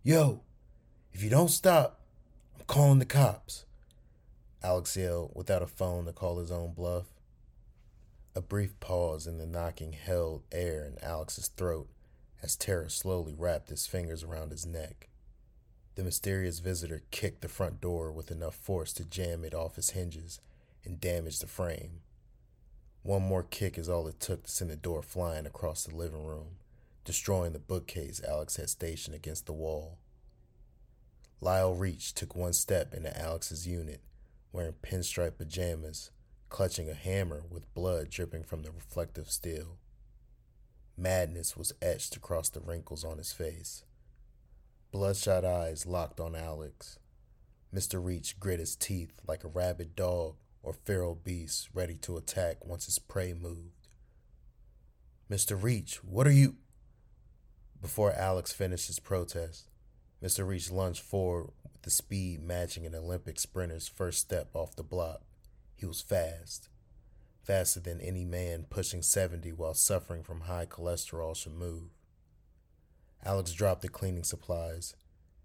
Yo, if you don't stop, I'm calling the cops. Alex yelled without a phone to call his own bluff. A brief pause in the knocking held air in Alex's throat as terror slowly wrapped his fingers around his neck. The mysterious visitor kicked the front door with enough force to jam it off its hinges and damage the frame. One more kick is all it took to send the door flying across the living room, destroying the bookcase Alex had stationed against the wall. Lyle Reach took one step into Alex's unit, wearing pinstripe pajamas, clutching a hammer with blood dripping from the reflective steel. Madness was etched across the wrinkles on his face. Bloodshot eyes locked on Alex. Mr. Reach grit his teeth like a rabid dog or feral beast ready to attack once his prey moved. Mr. Reach, what are you? Before Alex finished his protest, Mr. Reach lunged forward with the speed matching an Olympic sprinter's first step off the block. He was fast. faster than any man pushing 70 while suffering from high cholesterol should move. Alex dropped the cleaning supplies,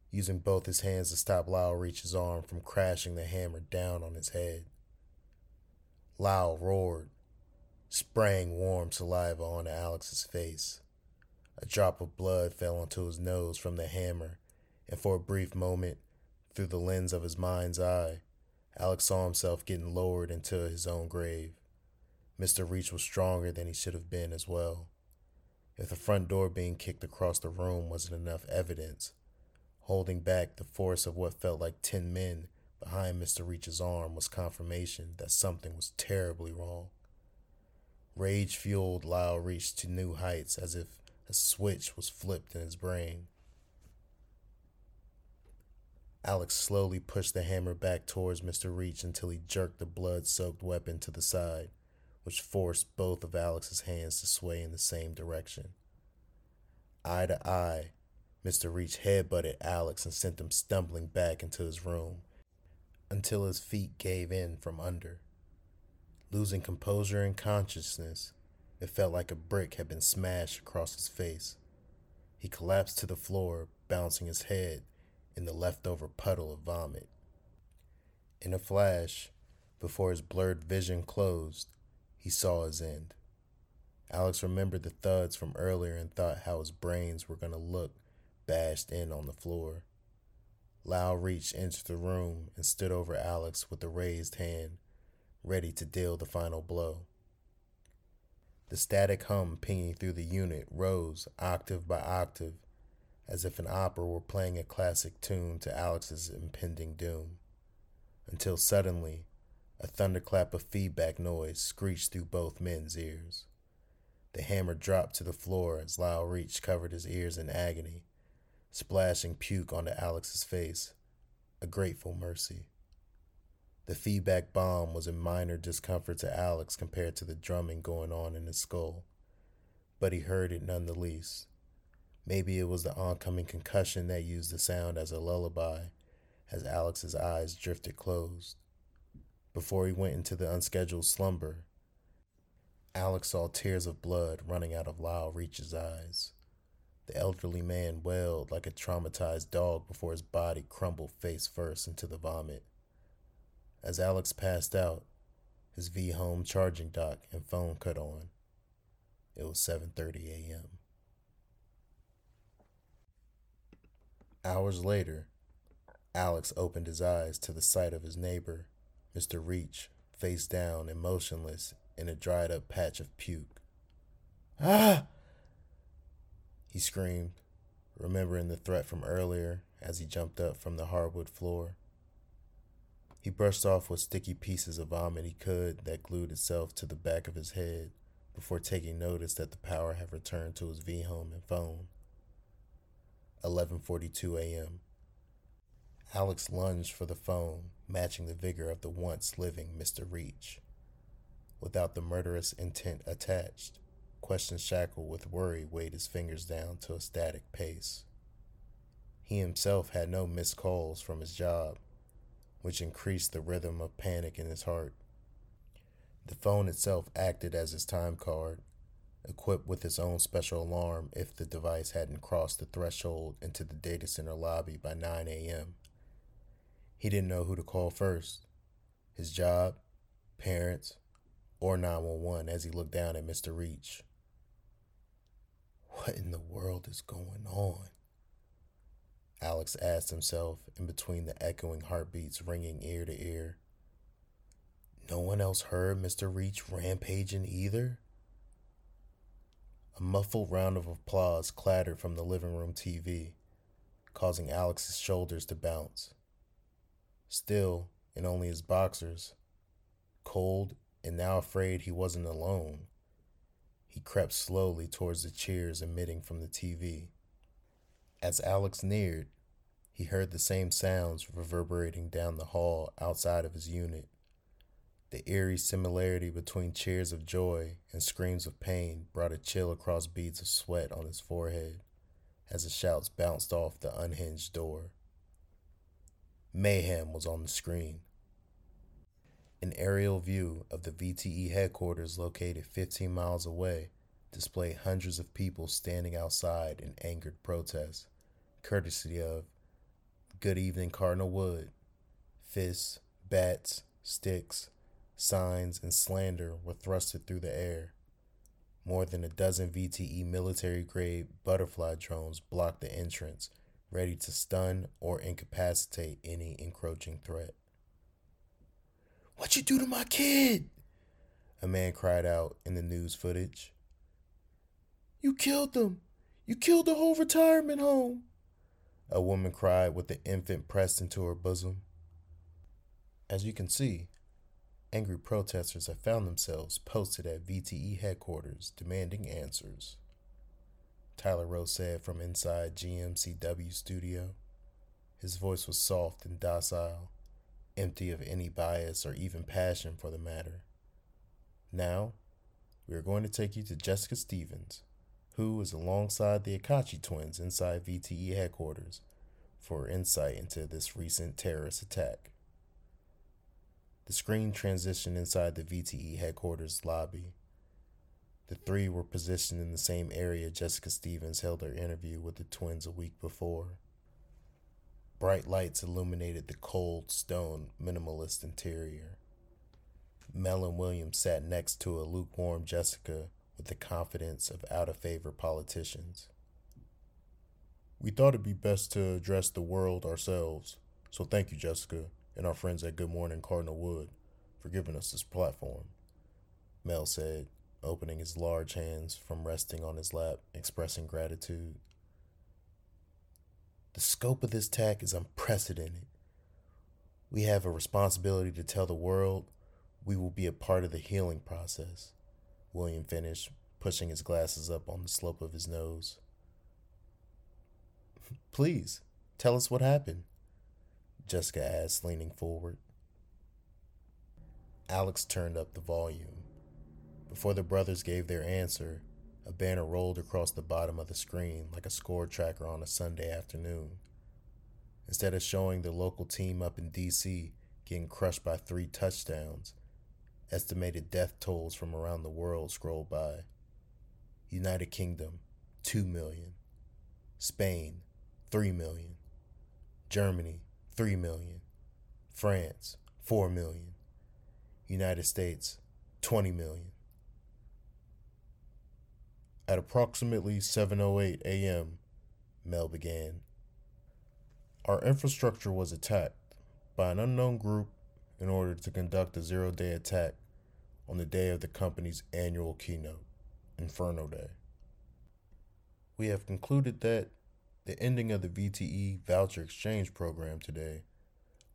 using both his hands to stop Lyle Reach's arm from crashing the hammer down on his head. Lyle roared, spraying warm saliva onto Alex's face. A drop of blood fell onto his nose from the hammer, and for a brief moment, through the lens of his mind's eye, Alex saw himself getting lowered into his own grave. Mr. Reach was stronger than he should have been as well. If the front door being kicked across the room wasn't enough evidence, holding back the force of what felt like ten men behind Mr. Reach's arm was confirmation that something was terribly wrong. Rage fueled Lyle Reach to new heights as if a switch was flipped in his brain. Alex slowly pushed the hammer back towards Mr. Reach until he jerked the blood soaked weapon to the side, which forced both of Alex's hands to sway in the same direction. Eye to eye, Mr. Reach headbutted Alex and sent him stumbling back into his room until his feet gave in from under. Losing composure and consciousness, it felt like a brick had been smashed across his face. He collapsed to the floor, bouncing his head in the leftover puddle of vomit. In a flash, before his blurred vision closed, he saw his end. Alex remembered the thuds from earlier and thought how his brains were going to look bashed in on the floor. Lyle reached into the room and stood over Alex with a raised hand, ready to deal the final blow. The static hum pinging through the unit rose octave by octave as if an opera were playing a classic tune to Alex's impending doom, until suddenly a thunderclap of feedback noise screeched through both men's ears. The hammer dropped to the floor as Lyle Reach covered his ears in agony, splashing puke onto Alex's face, a grateful mercy. The feedback bomb was a minor discomfort to Alex compared to the drumming going on in his skull, but he heard it none the least Maybe it was the oncoming concussion that used the sound as a lullaby as Alex's eyes drifted closed. Before he went into the unscheduled slumber, Alex saw tears of blood running out of Lyle Reach's eyes. The elderly man wailed like a traumatized dog before his body crumbled face first into the vomit. As Alex passed out, his V home charging dock and phone cut on. It was 7:30 a.m. Hours later, Alex opened his eyes to the sight of his neighbor, Mr. Reach, face down and motionless in a dried up patch of puke. Ah! He screamed, remembering the threat from earlier as he jumped up from the hardwood floor. He brushed off what sticky pieces of vomit he could that glued itself to the back of his head before taking notice that the power had returned to his V home and phone. 11:42 a.m. Alex lunged for the phone, matching the vigor of the once living Mr. Reach. Without the murderous intent attached, questions shackled with worry weighed his fingers down to a static pace. He himself had no missed calls from his job, which increased the rhythm of panic in his heart. The phone itself acted as his time card, equipped with its own special alarm if the device hadn't crossed the threshold into the data center lobby by 9 a.m. He didn't know who to call first his job, parents, or 911 as he looked down at Mr. Reach. What in the world is going on? Alex asked himself in between the echoing heartbeats ringing ear to ear. No one else heard Mr. Reach rampaging either? A muffled round of applause clattered from the living room TV, causing Alex's shoulders to bounce. Still, in only his boxers, cold and now afraid he wasn't alone, he crept slowly towards the cheers emitting from the TV. As Alex neared, he heard the same sounds reverberating down the hall outside of his unit. The eerie similarity between cheers of joy and screams of pain brought a chill across beads of sweat on his forehead as the shouts bounced off the unhinged door. Mayhem was on the screen. An aerial view of the VTE headquarters located 15 miles away displayed hundreds of people standing outside in angered protest, courtesy of Good Evening Cardinal Wood. Fists, bats, sticks, signs, and slander were thrusted through the air. More than a dozen VTE military grade butterfly drones blocked the entrance, ready to stun or incapacitate any encroaching threat. What you do to my kid? A man cried out in the news footage. You killed them. You killed the whole retirement home. A woman cried with the infant pressed into her bosom. As you can see, angry protesters have found themselves posted at VTE headquarters demanding answers. Tyler Rose said from inside GMCW studio. His voice was soft and docile, empty of any bias or even passion for the matter. Now, we are going to take you to Jessica Stevens, who is alongside the Akachi twins inside VTE headquarters for insight into this recent terrorist attack. The screen transitioned inside the VTE headquarters lobby. The three were positioned in the same area Jessica Stevens held her interview with the twins a week before. Bright lights illuminated the cold stone minimalist interior. Mel and William sat next to a lukewarm Jessica with the confidence of out of favor politicians. We thought it'd be best to address the world ourselves, so thank you, Jessica, and our friends at Good Morning Cardinal Wood for giving us this platform. Mel said, opening his large hands from resting on his lap, expressing gratitude. The scope of this attack is unprecedented. We have a responsibility to tell the world we will be a part of the healing process. William finished, pushing his glasses up on the slope of his nose. Please, tell us what happened, Jessica asked, leaning forward. Alex turned up the volume. Before the brothers gave their answer, a banner rolled across the bottom of the screen like a score tracker on a Sunday afternoon. Instead of showing the local team up in D.C. getting crushed by three touchdowns, Estimated death tolls from around the world scrolled by. United Kingdom, 2 million. Spain, 3 million. Germany, 3 million. France, 4 million. United States, 20 million. At approximately 7:08 a.m., Mel began. Our infrastructure was attacked by an unknown group in order to conduct a zero day attack on the day of the company's annual keynote, Inferno Day. We have concluded that the ending of the VTE voucher exchange program today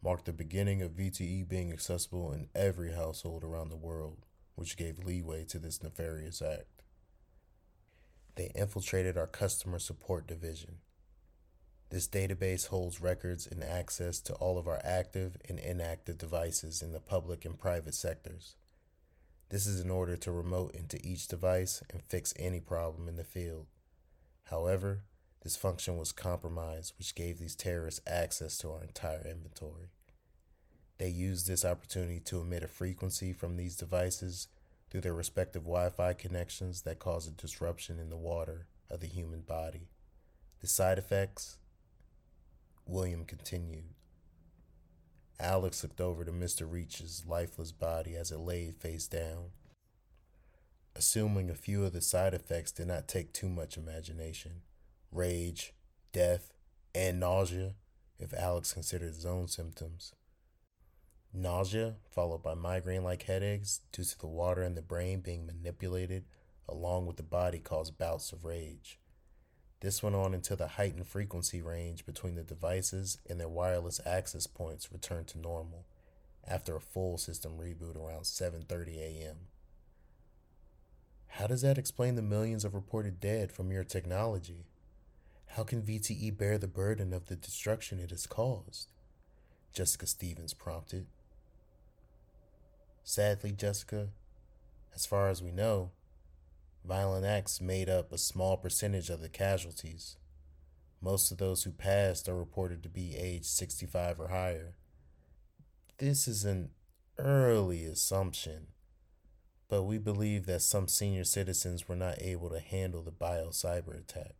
marked the beginning of VTE being accessible in every household around the world, which gave leeway to this nefarious act. They infiltrated our customer support division this database holds records and access to all of our active and inactive devices in the public and private sectors. This is in order to remote into each device and fix any problem in the field. However, this function was compromised, which gave these terrorists access to our entire inventory. They used this opportunity to emit a frequency from these devices through their respective Wi Fi connections that cause a disruption in the water of the human body. The side effects William continued. Alex looked over to Mr. Reach's lifeless body as it lay face down. Assuming a few of the side effects did not take too much imagination rage, death, and nausea, if Alex considered his own symptoms. Nausea, followed by migraine like headaches due to the water in the brain being manipulated along with the body, caused bouts of rage. This went on until the heightened frequency range between the devices and their wireless access points returned to normal after a full system reboot around 7:30 a.m. How does that explain the millions of reported dead from your technology? How can VTE bear the burden of the destruction it has caused? Jessica Stevens prompted. Sadly, Jessica, as far as we know, Violent acts made up a small percentage of the casualties. Most of those who passed are reported to be age 65 or higher. This is an early assumption, but we believe that some senior citizens were not able to handle the bio cyber attack,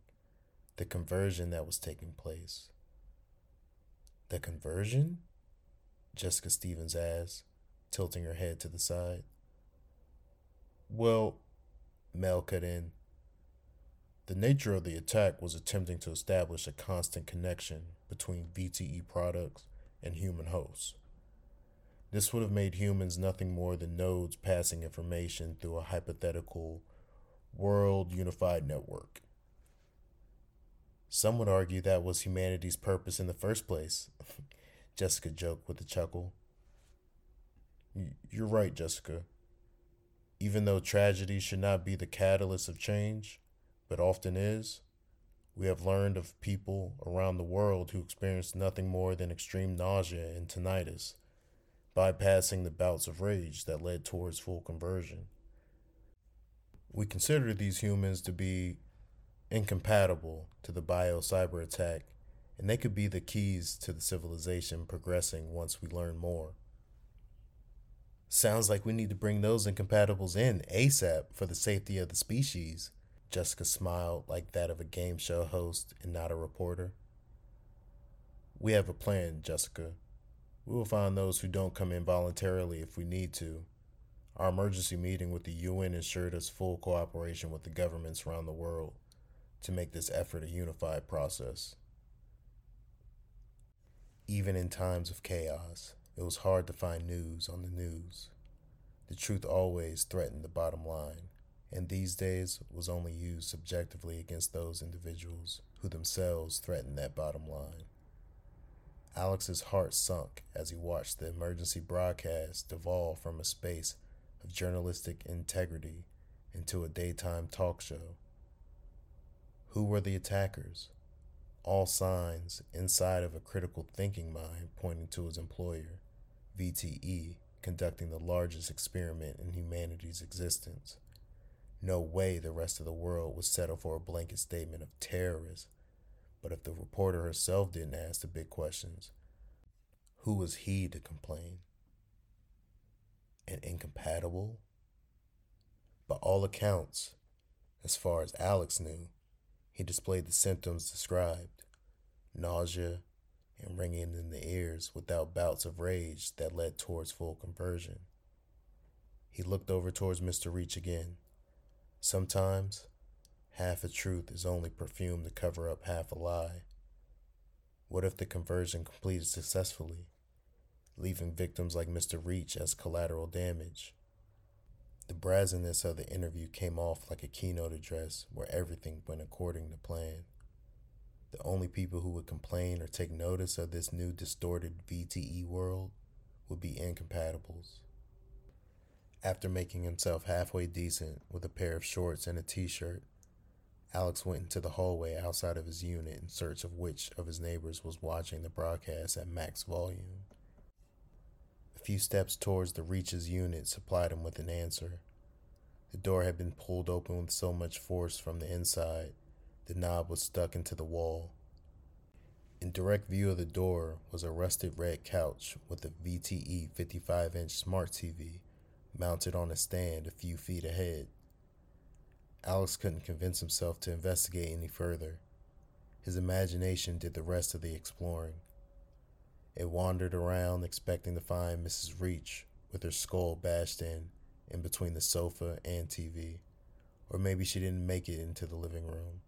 the conversion that was taking place. The conversion? Jessica Stevens asked, tilting her head to the side. Well, Mel cut in. The nature of the attack was attempting to establish a constant connection between VTE products and human hosts. This would have made humans nothing more than nodes passing information through a hypothetical world unified network. Some would argue that was humanity's purpose in the first place. Jessica joked with a chuckle. You're right, Jessica. Even though tragedy should not be the catalyst of change, but often is, we have learned of people around the world who experienced nothing more than extreme nausea and tinnitus, bypassing the bouts of rage that led towards full conversion. We consider these humans to be incompatible to the bio cyber attack, and they could be the keys to the civilization progressing once we learn more. Sounds like we need to bring those incompatibles in ASAP for the safety of the species. Jessica smiled like that of a game show host and not a reporter. We have a plan, Jessica. We will find those who don't come in voluntarily if we need to. Our emergency meeting with the UN ensured us full cooperation with the governments around the world to make this effort a unified process. Even in times of chaos, it was hard to find news on the news. The truth always threatened the bottom line and these days was only used subjectively against those individuals who themselves threatened that bottom line. Alex's heart sunk as he watched the emergency broadcast devolve from a space of journalistic integrity into a daytime talk show. Who were the attackers? All signs inside of a critical thinking mind pointing to his employer, VTE, conducting the largest experiment in humanity's existence. No way the rest of the world would settle for a blanket statement of terrorists. But if the reporter herself didn't ask the big questions, who was he to complain? And incompatible? By all accounts, as far as Alex knew, he displayed the symptoms described nausea and ringing in the ears without bouts of rage that led towards full conversion. He looked over towards Mr. Reach again Sometimes, half a truth is only perfume to cover up half a lie. What if the conversion completed successfully, leaving victims like Mr. Reach as collateral damage? The brazenness of the interview came off like a keynote address where everything went according to plan. The only people who would complain or take notice of this new distorted VTE world would be incompatibles. After making himself halfway decent with a pair of shorts and a t shirt, Alex went into the hallway outside of his unit in search of which of his neighbors was watching the broadcast at max volume. A few steps towards the Reach's unit supplied him with an answer. The door had been pulled open with so much force from the inside, the knob was stuck into the wall. In direct view of the door was a rusted red couch with a VTE 55 inch smart TV mounted on a stand a few feet ahead. Alex couldn't convince himself to investigate any further. His imagination did the rest of the exploring. It wandered around expecting to find Mrs. Reach with her skull bashed in, in between the sofa and TV. Or maybe she didn't make it into the living room.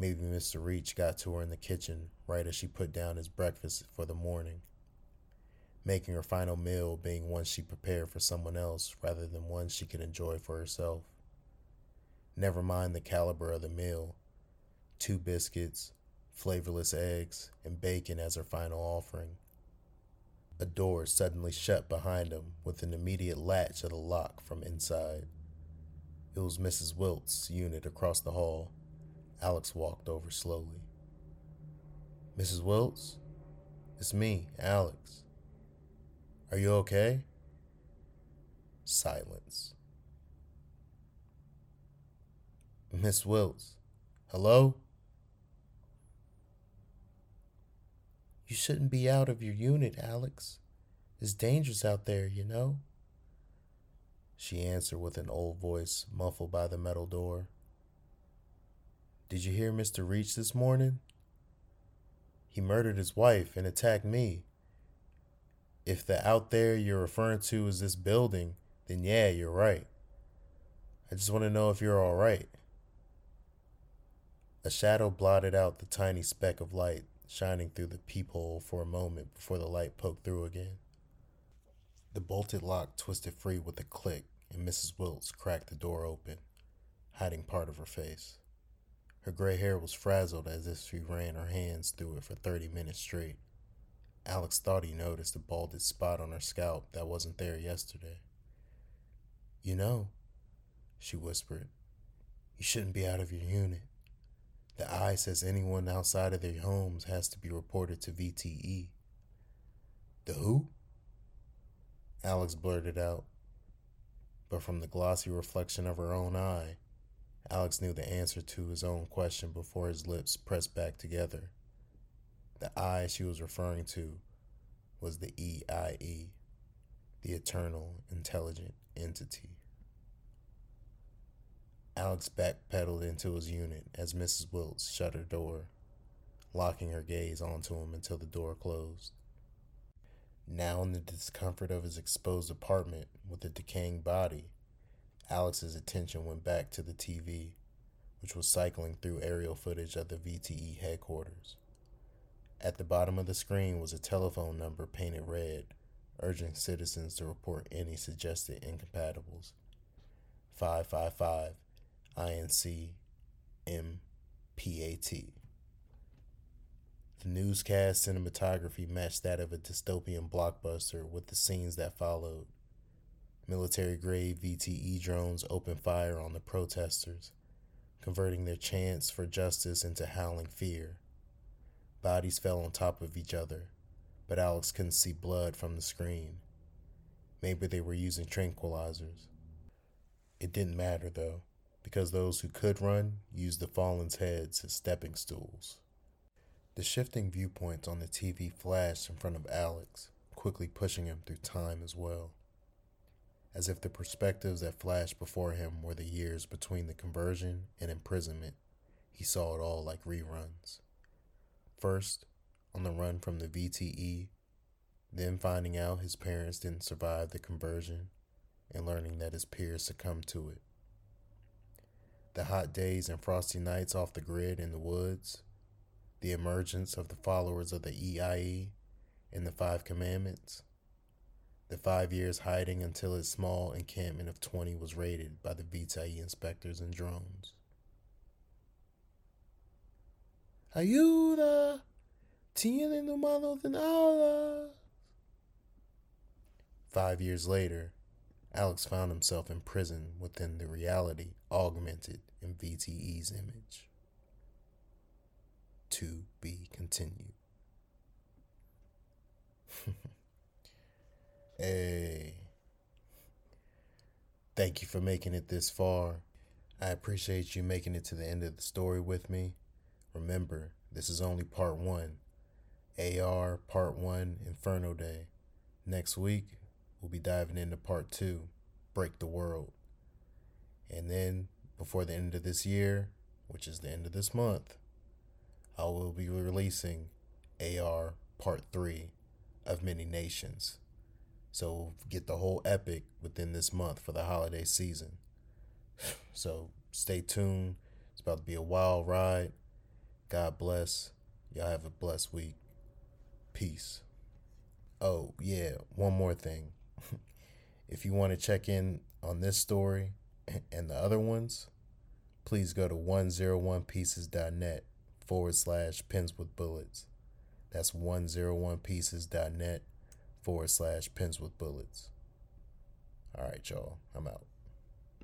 Maybe Mr. Reach got to her in the kitchen right as she put down his breakfast for the morning making her final meal being one she prepared for someone else rather than one she could enjoy for herself. Never mind the caliber of the meal two biscuits, flavorless eggs, and bacon as her final offering. A door suddenly shut behind him with an immediate latch of the lock from inside. It was Mrs. Wilt's unit across the hall. Alex walked over slowly. Mrs. Wilts? It's me, Alex. Are you okay? Silence. Miss Wills, hello? You shouldn't be out of your unit, Alex. It's dangerous out there, you know? She answered with an old voice muffled by the metal door. Did you hear Mr. Reach this morning? He murdered his wife and attacked me. If the out there you're referring to is this building, then yeah, you're right. I just want to know if you're all right. A shadow blotted out the tiny speck of light shining through the peephole for a moment before the light poked through again. The bolted lock twisted free with a click, and Mrs. Wilts cracked the door open, hiding part of her face. Her gray hair was frazzled as if she ran her hands through it for 30 minutes straight. Alex thought he noticed a balded spot on her scalp that wasn't there yesterday. You know, she whispered, you shouldn't be out of your unit. The eye says anyone outside of their homes has to be reported to VTE. The who? Alex blurted out. But from the glossy reflection of her own eye, Alex knew the answer to his own question before his lips pressed back together. The I she was referring to was the EIE, the Eternal Intelligent Entity. Alex backpedaled into his unit as Mrs. Wilts shut her door, locking her gaze onto him until the door closed. Now, in the discomfort of his exposed apartment with a decaying body, Alex's attention went back to the TV, which was cycling through aerial footage of the VTE headquarters. At the bottom of the screen was a telephone number painted red, urging citizens to report any suggested incompatibles. 555 INC MPAT. The newscast cinematography matched that of a dystopian blockbuster with the scenes that followed. Military grade VTE drones opened fire on the protesters, converting their chants for justice into howling fear. Bodies fell on top of each other, but Alex couldn't see blood from the screen. Maybe they were using tranquilizers. It didn't matter, though, because those who could run used the fallen's heads as stepping stools. The shifting viewpoints on the TV flashed in front of Alex, quickly pushing him through time as well as if the perspectives that flashed before him were the years between the conversion and imprisonment. He saw it all like reruns. First, on the run from the VTE, then finding out his parents didn't survive the conversion, and learning that his peers succumbed to it. The hot days and frosty nights off the grid in the woods, the emergence of the followers of the EIE and the Five Commandments, the five years hiding until his small encampment of 20 was raided by the VTE inspectors and drones. Ayuda, tienen humanos en aula. Five years later, Alex found himself in prison within the reality augmented in VTE's image. To be continued. Hey. Thank you for making it this far. I appreciate you making it to the end of the story with me. Remember, this is only part one. AR Part 1 Inferno Day. Next week, we'll be diving into Part 2 Break the World. And then, before the end of this year, which is the end of this month, I will be releasing AR Part 3 of Many Nations. So get the whole epic within this month for the holiday season. So stay tuned. It's about to be a wild ride. God bless. Y'all have a blessed week. Peace. Oh, yeah, one more thing. if you want to check in on this story and the other ones, please go to 101pieces.net forward slash pins with bullets. That's 101pieces.net forward slash pins with bullets. All right, y'all. I'm out.